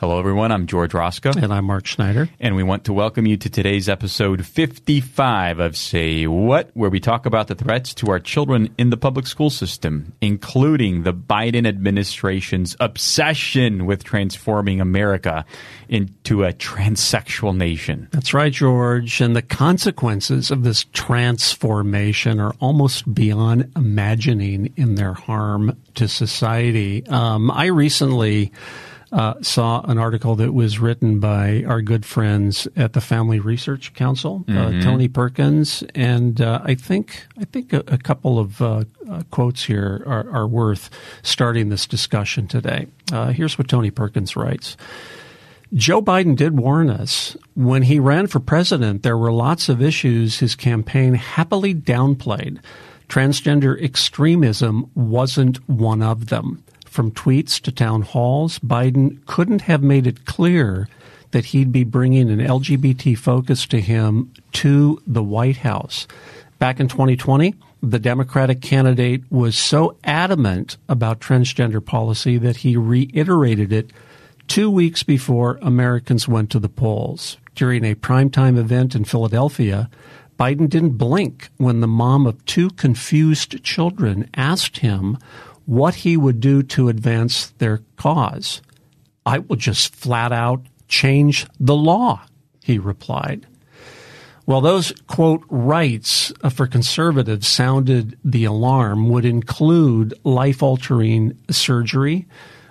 Hello, everyone. I'm George Roscoe. And I'm Mark Schneider. And we want to welcome you to today's episode 55 of Say What, where we talk about the threats to our children in the public school system, including the Biden administration's obsession with transforming America into a transsexual nation. That's right, George. And the consequences of this transformation are almost beyond imagining in their harm to society. Um, I recently uh, saw an article that was written by our good friends at the Family Research Council, uh, mm-hmm. Tony Perkins, and uh, I think I think a, a couple of uh, uh, quotes here are, are, worth starting this discussion today. here's what Tony Perkins writes. Joe Biden did warn us. When he ran for president, there were lots of issues his campaign happily downplayed. Transgender extremism wasn't one of them. From tweets to town halls, Biden couldn't have made it clear that he'd be bringing an LGBT focus to him to the White House. Back in 2020, the Democratic candidate was so adamant about transgender policy that he reiterated it two weeks before Americans went to the polls. During a primetime event in Philadelphia, Biden didn't blink when the mom of two confused children asked him what he would do to advance their cause. I will just flat out change the law, he replied. Well, those, quote, rights for conservatives sounded the alarm would include life altering surgery,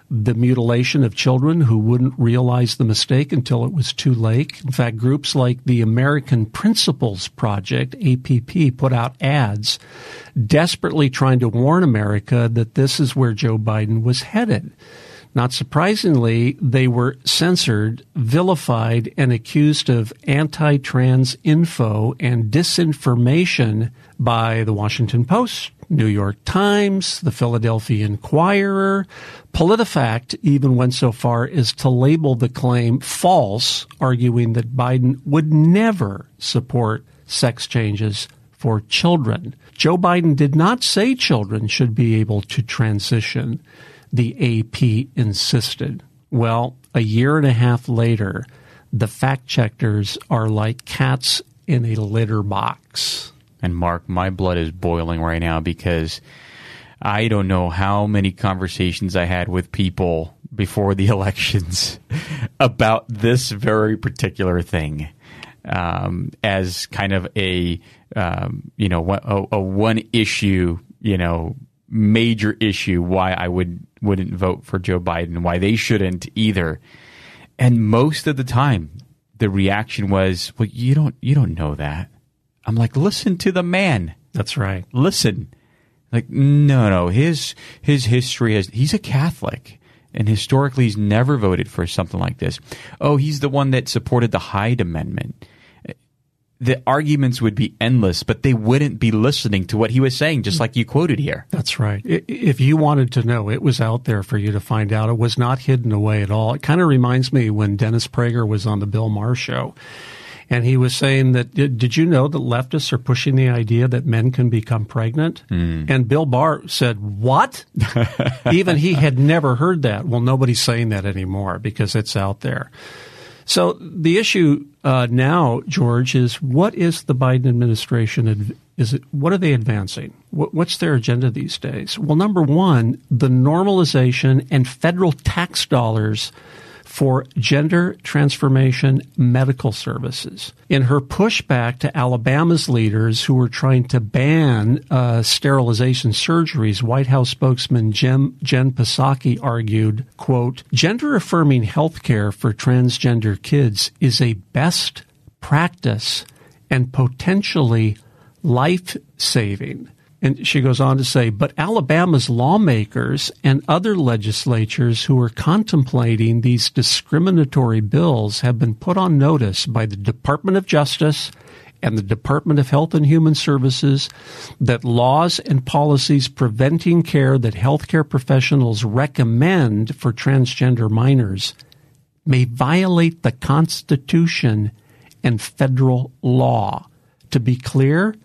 the mutilation of children who wouldn't realize the mistake until it was too late. In fact, groups like the American Principles Project, APP, put out ads desperately trying to warn America that this is where Joe Biden was headed. Not surprisingly, they were censored, vilified, and accused of anti trans info and disinformation by the Washington Post, New York Times, the Philadelphia Inquirer. PolitiFact even went so far as to label the claim false, arguing that Biden would never support sex changes for children. Joe Biden did not say children should be able to transition, the AP insisted. Well, a year and a half later, the fact checkers are like cats in a litter box. And Mark, my blood is boiling right now because I don't know how many conversations I had with people before the elections about this very particular thing um, as kind of a um, you know a, a, one issue you know major issue why I would wouldn't vote for Joe Biden why they shouldn't either. And most of the time the reaction was well you don't you don't know that I'm like, listen to the man. That's right. Listen. Like, no, no. His his history is he's a Catholic. And historically he's never voted for something like this. Oh, he's the one that supported the Hyde Amendment. The arguments would be endless, but they wouldn't be listening to what he was saying, just like you quoted here. That's right. If you wanted to know, it was out there for you to find out. It was not hidden away at all. It kind of reminds me when Dennis Prager was on the Bill Maher show and he was saying that did you know that leftists are pushing the idea that men can become pregnant? Mm. And Bill Maher said, "What?" Even he had never heard that. Well, nobody's saying that anymore because it's out there. So the issue uh, now, George, is what is the Biden administration? Is it what are they advancing? what's their agenda these days? Well, number one, the normalization and federal tax dollars for gender transformation medical services. In her pushback to Alabama's leaders who were trying to ban uh, sterilization surgeries, White House spokesman Jen, Jen Psaki argued, quote, gender affirming health care for transgender kids is a best practice and potentially life saving. And she goes on to say, but Alabama's lawmakers and other legislatures who are contemplating these discriminatory bills have been put on notice by the Department of Justice and the Department of Health and Human Services that laws and policies preventing care that healthcare professionals recommend for transgender minors may violate the Constitution and federal law. To be clear,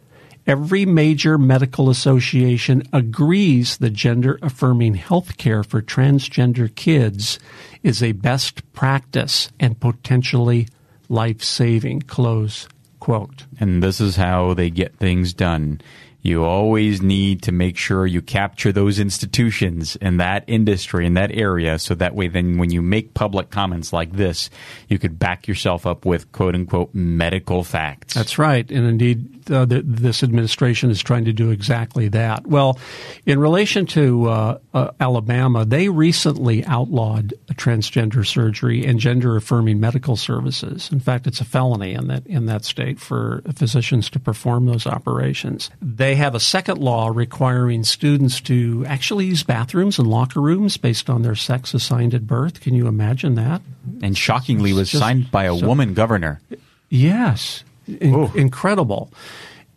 every major medical association agrees that gender affirming health care for transgender kids is a best practice and potentially life saving. Close quote. And this is how they get things done. You always need to make sure you capture those institutions in that industry, in that area, so that way then when you make public comments like this, you could back yourself up with quote unquote medical facts. That's right. And indeed, uh, the, this administration is trying to do exactly that. Well, in relation to uh, uh, Alabama, they recently outlawed transgender surgery and gender affirming medical services. In fact, it's a felony in that in that state for physicians to perform those operations. They have a second law requiring students to actually use bathrooms and locker rooms based on their sex assigned at birth. Can you imagine that? And shockingly, was just, signed by a so, woman governor. Yes, in, incredible.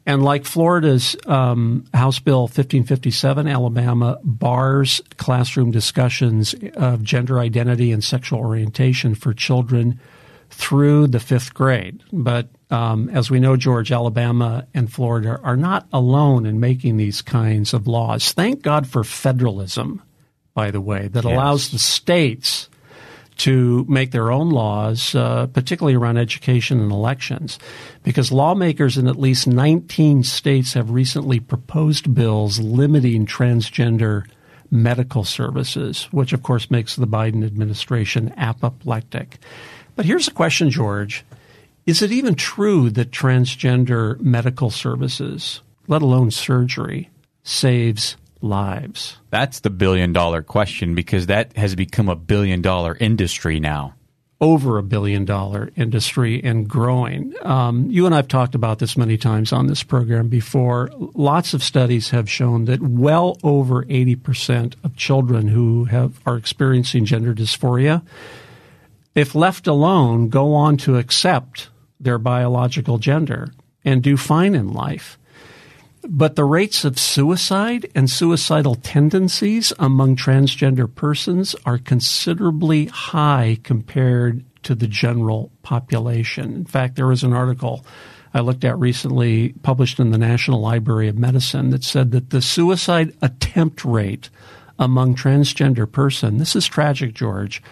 And like Florida's um, House Bill 1557, Alabama bars classroom discussions of gender identity and sexual orientation for children through the fifth grade. But um, as we know, George, Alabama and Florida are not alone in making these kinds of laws. Thank God for federalism, by the way, that yes. allows the states to make their own laws, uh, particularly around education and elections, because lawmakers in at least 19 states have recently proposed bills limiting transgender medical services, which of course makes the Biden administration apoplectic. But here's a question, George. Is it even true that transgender medical services, let alone surgery, saves lives? That's the billion dollar question because that has become a billion dollar industry now. Over a billion dollar industry and growing. Um, you and I have talked about this many times on this program before. Lots of studies have shown that well over 80% of children who have, are experiencing gender dysphoria, if left alone, go on to accept their biological gender and do fine in life. But the rates of suicide and suicidal tendencies among transgender persons are considerably high compared to the general population. In fact, there was an article I looked at recently published in the National Library of Medicine that said that the suicide attempt rate among transgender person, this is tragic, George,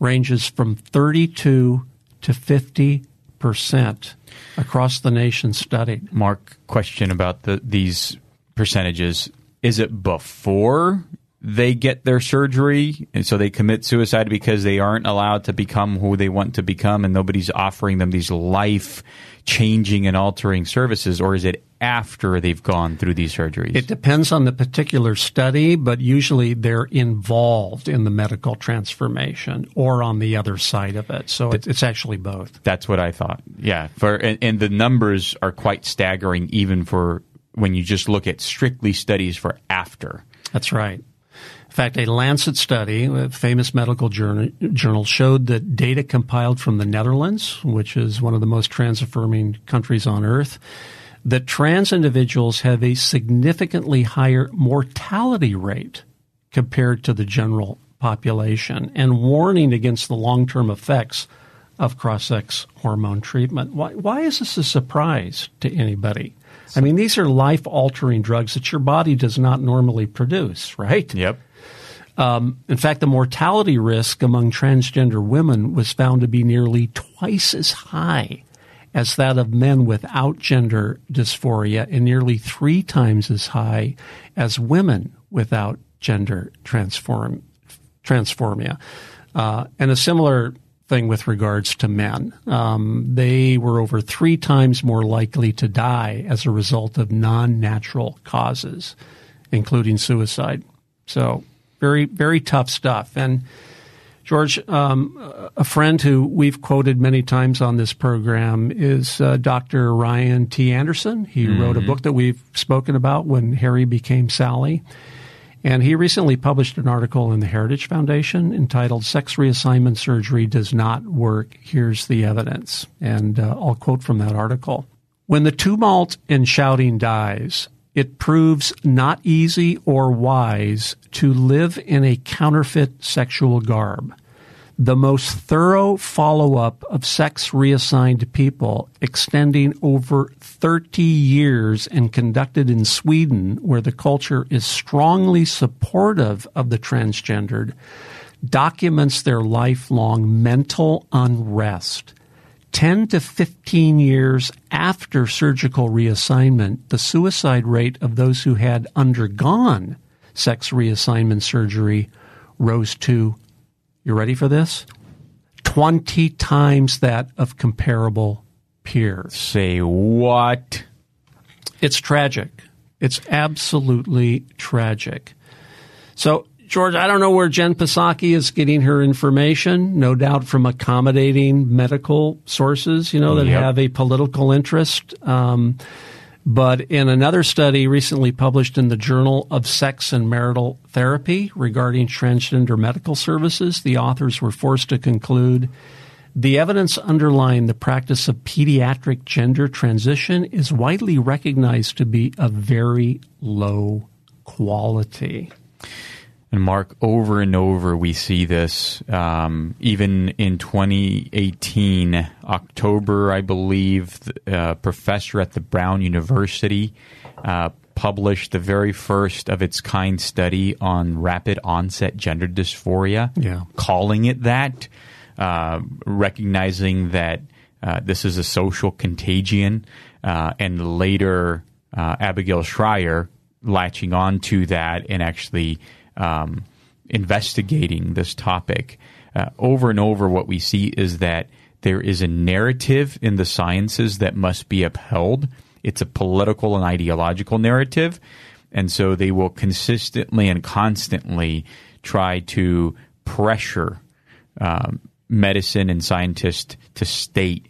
ranges from 32 to 50 percent across the nation studied. Mark, question about the, these percentages. Is it before they get their surgery and so they commit suicide because they aren't allowed to become who they want to become and nobody's offering them these life changing and altering services or is it after they've gone through these surgeries? It depends on the particular study, but usually they're involved in the medical transformation or on the other side of it. So it's, it's actually both. That's what I thought. Yeah, for and, and the numbers are quite staggering even for when you just look at strictly studies for after. That's right. In fact, a Lancet study, a famous medical journal, showed that data compiled from the Netherlands, which is one of the most trans affirming countries on earth, that trans individuals have a significantly higher mortality rate compared to the general population and warning against the long term effects of cross sex hormone treatment. Why, why is this a surprise to anybody? I mean, these are life altering drugs that your body does not normally produce, right? Yep. Um, in fact, the mortality risk among transgender women was found to be nearly twice as high as that of men without gender dysphoria and nearly three times as high as women without gender transform, transformia. Uh, and a similar thing with regards to men. Um, they were over three times more likely to die as a result of non natural causes, including suicide. So very, very tough stuff. And George, um, a friend who we've quoted many times on this program is uh, Dr. Ryan T. Anderson. He mm-hmm. wrote a book that we've spoken about when Harry became Sally. And he recently published an article in the Heritage Foundation entitled Sex Reassignment Surgery Does Not Work. Here's the Evidence. And uh, I'll quote from that article. When the tumult and shouting dies, it proves not easy or wise to live in a counterfeit sexual garb. The most thorough follow up of sex reassigned people, extending over 30 years and conducted in Sweden, where the culture is strongly supportive of the transgendered, documents their lifelong mental unrest 10 to 15 years after surgical reassignment, the suicide rate of those who had undergone sex reassignment surgery rose to, you ready for this? 20 times that of comparable peers. Say what? It's tragic. It's absolutely tragic. So George, I don't know where Jen Psaki is getting her information, no doubt from accommodating medical sources, you know, that yep. have a political interest. Um, but in another study recently published in the Journal of Sex and Marital Therapy regarding transgender medical services, the authors were forced to conclude the evidence underlying the practice of pediatric gender transition is widely recognized to be of very low quality. And Mark, over and over, we see this. Um, even in 2018, October, I believe, a uh, professor at the Brown University uh, published the very first of its kind study on rapid onset gender dysphoria, yeah. calling it that, uh, recognizing that uh, this is a social contagion, uh, and later uh, Abigail Shrier latching on to that and actually um, investigating this topic, uh, over and over, what we see is that there is a narrative in the sciences that must be upheld. It's a political and ideological narrative. And so they will consistently and constantly try to pressure um, medicine and scientists to state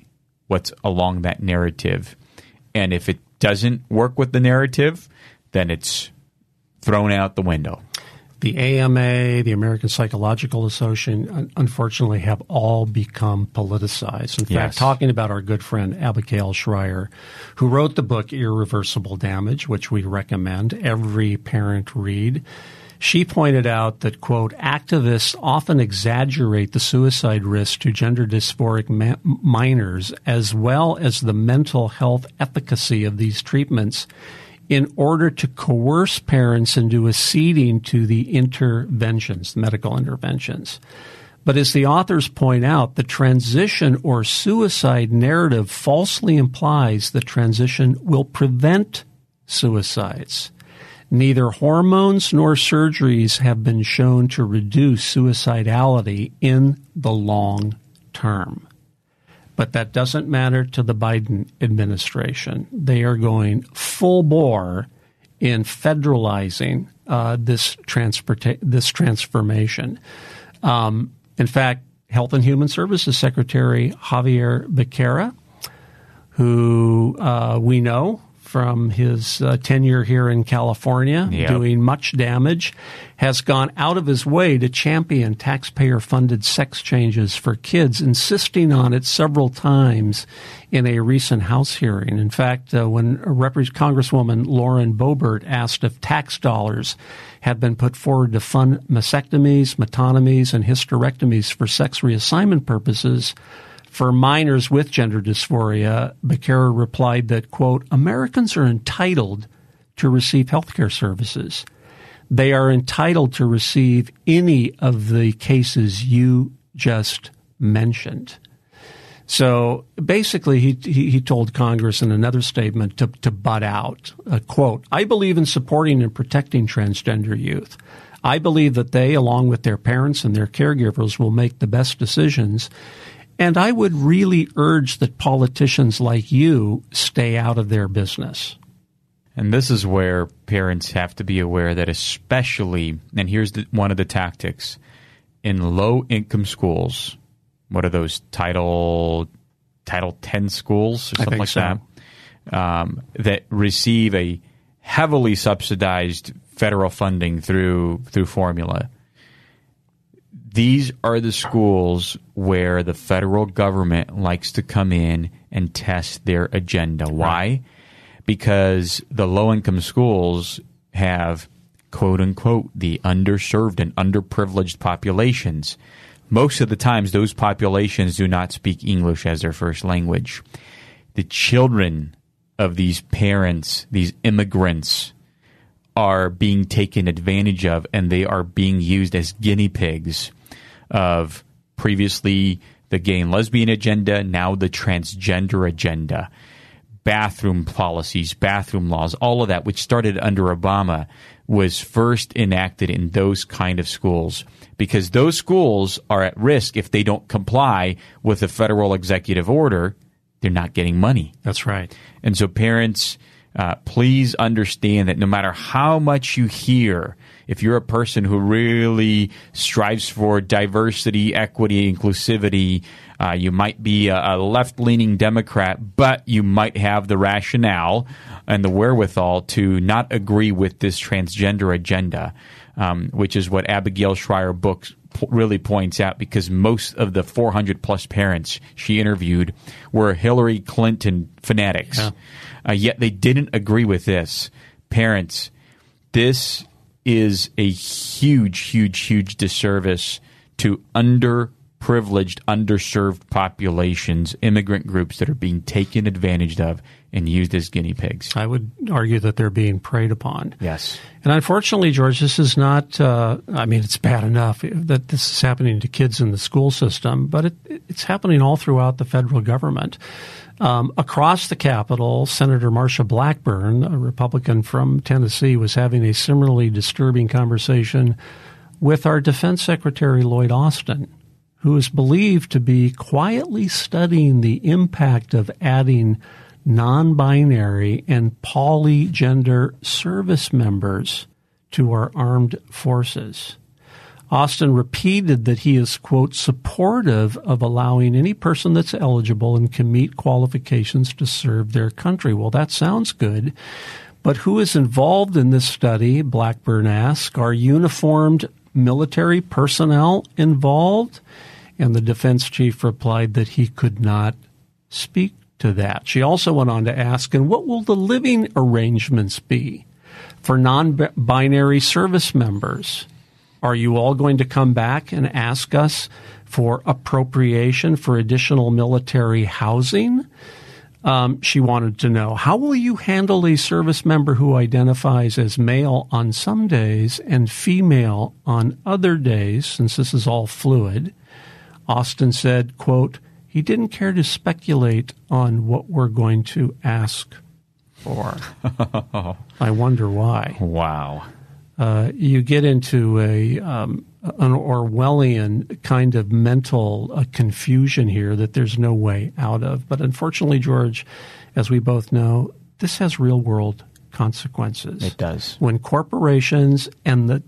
what's along that narrative. And if it doesn't work with the narrative, then it's thrown out the window the AMA, the American Psychological Association, unfortunately have all become politicized. In yes. fact, talking about our good friend Abigail Shrier, who wrote the book Irreversible Damage, which we recommend every parent read, she pointed out that, quote, activists often exaggerate the suicide risk to gender dysphoric ma- minors as well as the mental health efficacy of these treatments in order to coerce parents into acceding to the interventions, the medical interventions. But as the authors point out, the transition or suicide narrative falsely implies the transition will prevent suicides. Neither hormones nor surgeries have been shown to reduce suicidality in the long term. But that doesn't matter to the Biden administration. They are going full bore in federalizing uh, this transporta- this transformation. Um, in fact, Health and Human Services Secretary Xavier Becerra, who uh, we know from his uh, tenure here in California, yep. doing much damage, has gone out of his way to champion taxpayer funded sex changes for kids, insisting on it several times in a recent House hearing. In fact, uh, when Rep- Congresswoman Lauren Boebert asked if tax dollars had been put forward to fund mastectomies, metotomies, and hysterectomies for sex reassignment purposes, for minors with gender dysphoria, Becerra replied that, quote, Americans are entitled to receive health care services. They are entitled to receive any of the cases you just mentioned. So basically, he, he, he told Congress in another statement to, to butt out, uh, quote, I believe in supporting and protecting transgender youth. I believe that they, along with their parents and their caregivers, will make the best decisions and I would really urge that politicians like you stay out of their business. And this is where parents have to be aware that, especially, and here's the, one of the tactics in low income schools, what are those title Title Ten schools or something like so. that, um, that receive a heavily subsidized federal funding through through formula. These are the schools where the federal government likes to come in and test their agenda. Why? Because the low income schools have quote unquote the underserved and underprivileged populations. Most of the times, those populations do not speak English as their first language. The children of these parents, these immigrants, are being taken advantage of and they are being used as guinea pigs of previously the gay and lesbian agenda, now the transgender agenda, bathroom policies, bathroom laws, all of that, which started under Obama, was first enacted in those kind of schools because those schools are at risk if they don't comply with a federal executive order. They're not getting money. That's right. And so, parents, uh, please understand that no matter how much you hear, if you're a person who really strives for diversity, equity, inclusivity, uh, you might be a, a left leaning Democrat, but you might have the rationale and the wherewithal to not agree with this transgender agenda, um, which is what Abigail Shrier book really points out because most of the 400 plus parents she interviewed were Hillary Clinton fanatics. Yeah. Uh, yet they didn't agree with this. Parents, this is a huge, huge, huge disservice to underprivileged, underserved populations, immigrant groups that are being taken advantage of and used as guinea pigs. I would argue that they're being preyed upon. Yes. And unfortunately, George, this is not, uh, I mean, it's bad enough that this is happening to kids in the school system, but it, it's happening all throughout the federal government. Um, across the Capitol, Senator Marsha Blackburn, a Republican from Tennessee, was having a similarly disturbing conversation with our Defense Secretary Lloyd Austin, who is believed to be quietly studying the impact of adding non binary and polygender service members to our armed forces. Austin repeated that he is, quote, supportive of allowing any person that's eligible and can meet qualifications to serve their country. Well, that sounds good. But who is involved in this study? Blackburn asked. Are uniformed military personnel involved? And the defense chief replied that he could not speak to that. She also went on to ask, and what will the living arrangements be for non binary service members? Are you all going to come back and ask us for appropriation for additional military housing? Um, she wanted to know how will you handle a service member who identifies as male on some days and female on other days, since this is all fluid? Austin said, quote, he didn't care to speculate on what we're going to ask for. I wonder why. Wow. Uh, you get into a um, an Orwellian kind of mental uh, confusion here that there's no way out of. But unfortunately, George, as we both know, this has real world consequences. It does. When corporations and the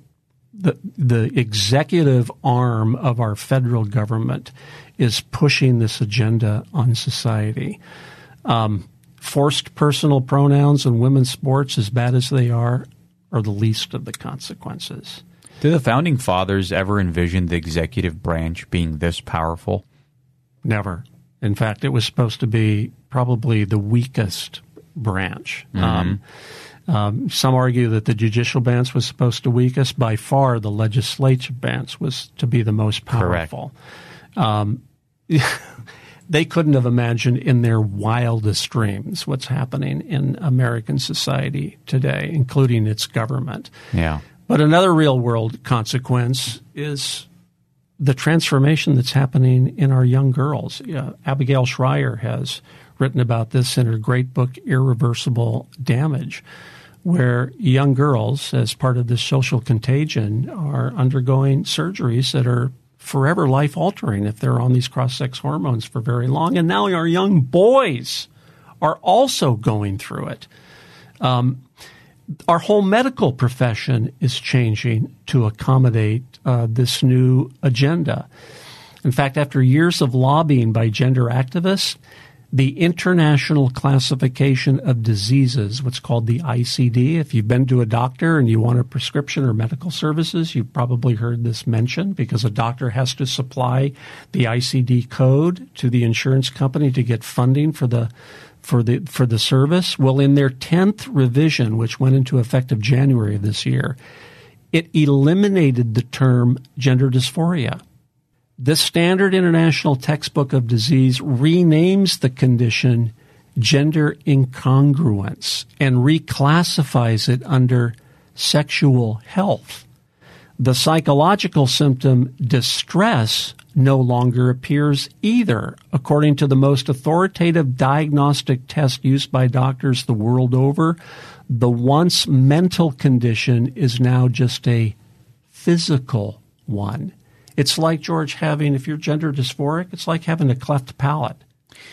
the the executive arm of our federal government is pushing this agenda on society. Um, forced personal pronouns in women's sports, as bad as they are, are the least of the consequences. Did the founding fathers ever envision the executive branch being this powerful? Never. In fact, it was supposed to be probably the weakest branch. Mm-hmm. Um, um, some argue that the judicial branch was supposed to be weakest. By far, the legislative branch was to be the most powerful. Um, they couldn't have imagined in their wildest dreams what's happening in American society today, including its government. Yeah. But another real world consequence is the transformation that's happening in our young girls. Uh, Abigail Shrier has written about this in her great book, Irreversible Damage, where young girls, as part of this social contagion, are undergoing surgeries that are forever life altering if they're on these cross sex hormones for very long. And now our young boys are also going through it. Um, our whole medical profession is changing to accommodate uh, this new agenda. In fact, after years of lobbying by gender activists, the International Classification of Diseases, what's called the ICD. If you've been to a doctor and you want a prescription or medical services, you've probably heard this mentioned because a doctor has to supply the ICD code to the insurance company to get funding for the for the for the service. Well, in their 10th revision, which went into effect of January of this year, it eliminated the term gender dysphoria the standard international textbook of disease renames the condition gender incongruence and reclassifies it under sexual health. The psychological symptom distress no longer appears either, according to the most authoritative diagnostic test used by doctors the world over. The once mental condition is now just a physical one. It's like, George, having, if you're gender dysphoric, it's like having a cleft palate.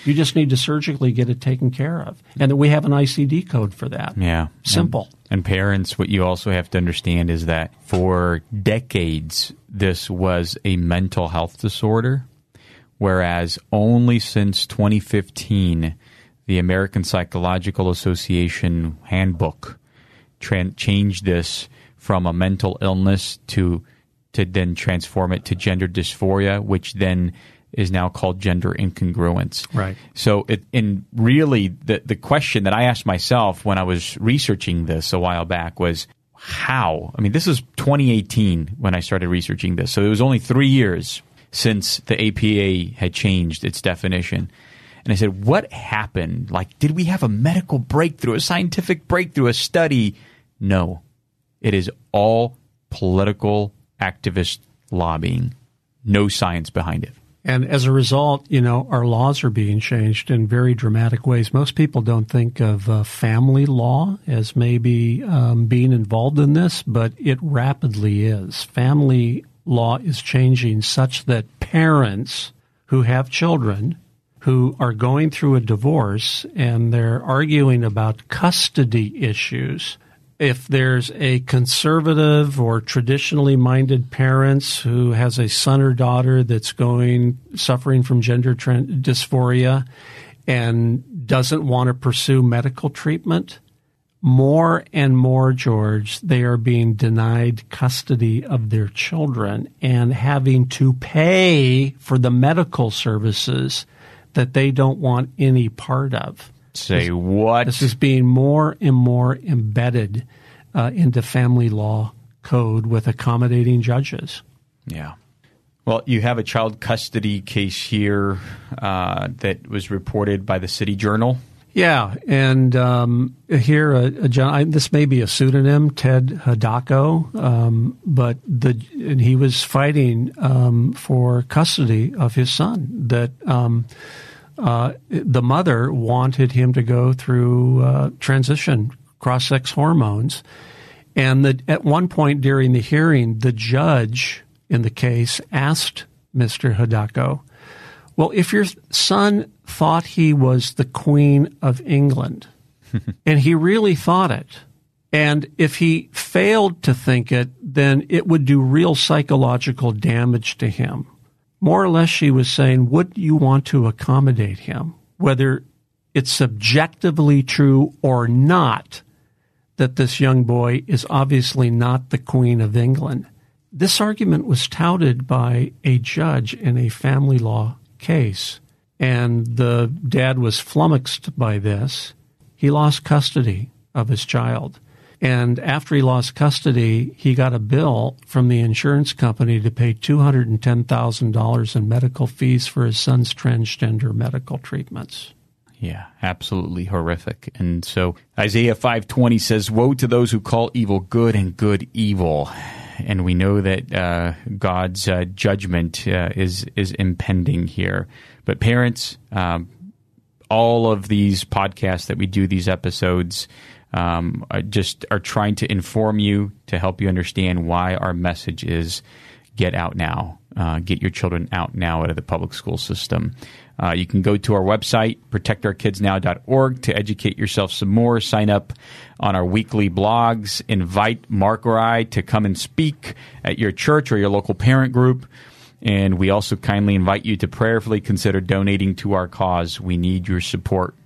You just need to surgically get it taken care of. And we have an ICD code for that. Yeah. Simple. And, and parents, what you also have to understand is that for decades, this was a mental health disorder, whereas only since 2015, the American Psychological Association handbook tra- changed this from a mental illness to to then transform it to gender dysphoria, which then is now called gender incongruence. Right. So, it, and really, the the question that I asked myself when I was researching this a while back was how. I mean, this is 2018 when I started researching this, so it was only three years since the APA had changed its definition. And I said, what happened? Like, did we have a medical breakthrough, a scientific breakthrough, a study? No. It is all political activist lobbying, no science behind it. And as a result, you know, our laws are being changed in very dramatic ways. Most people don't think of uh, family law as maybe um, being involved in this, but it rapidly is. Family law is changing such that parents who have children who are going through a divorce and they're arguing about custody issues if there's a conservative or traditionally minded parents who has a son or daughter that's going suffering from gender dysphoria and doesn't want to pursue medical treatment, more and more, George, they are being denied custody of their children and having to pay for the medical services that they don't want any part of. Say what? This is being more and more embedded uh, into family law code with accommodating judges. Yeah. Well, you have a child custody case here uh, that was reported by the City Journal. Yeah, and um, here, I, this may be a pseudonym, Ted Hudacko, um, but the and he was fighting um, for custody of his son. That um, uh, the mother wanted him to go through uh, transition cross sex hormones. And the, at one point during the hearing, the judge in the case asked Mr. Hudacko, Well, if your son thought he was the Queen of England, and he really thought it, and if he failed to think it, then it would do real psychological damage to him. More or less, she was saying, Would you want to accommodate him? Whether it's subjectively true or not, that this young boy is obviously not the Queen of England. This argument was touted by a judge in a family law case, and the dad was flummoxed by this. He lost custody of his child. And after he lost custody, he got a bill from the insurance company to pay $210,000 in medical fees for his son's transgender medical treatments. Yeah, absolutely horrific. And so Isaiah 5:20 says, "Woe to those who call evil good and good evil." And we know that uh, God's uh, judgment uh, is is impending here. But parents, um, all of these podcasts that we do, these episodes, um, just are trying to inform you to help you understand why our message is get out now. uh, get your children out now out of the public school system. Uh, you can go to our website, protectourkidsnow.org, to educate yourself some more. Sign up on our weekly blogs. Invite Mark or I to come and speak at your church or your local parent group. And we also kindly invite you to prayerfully consider donating to our cause. We need your support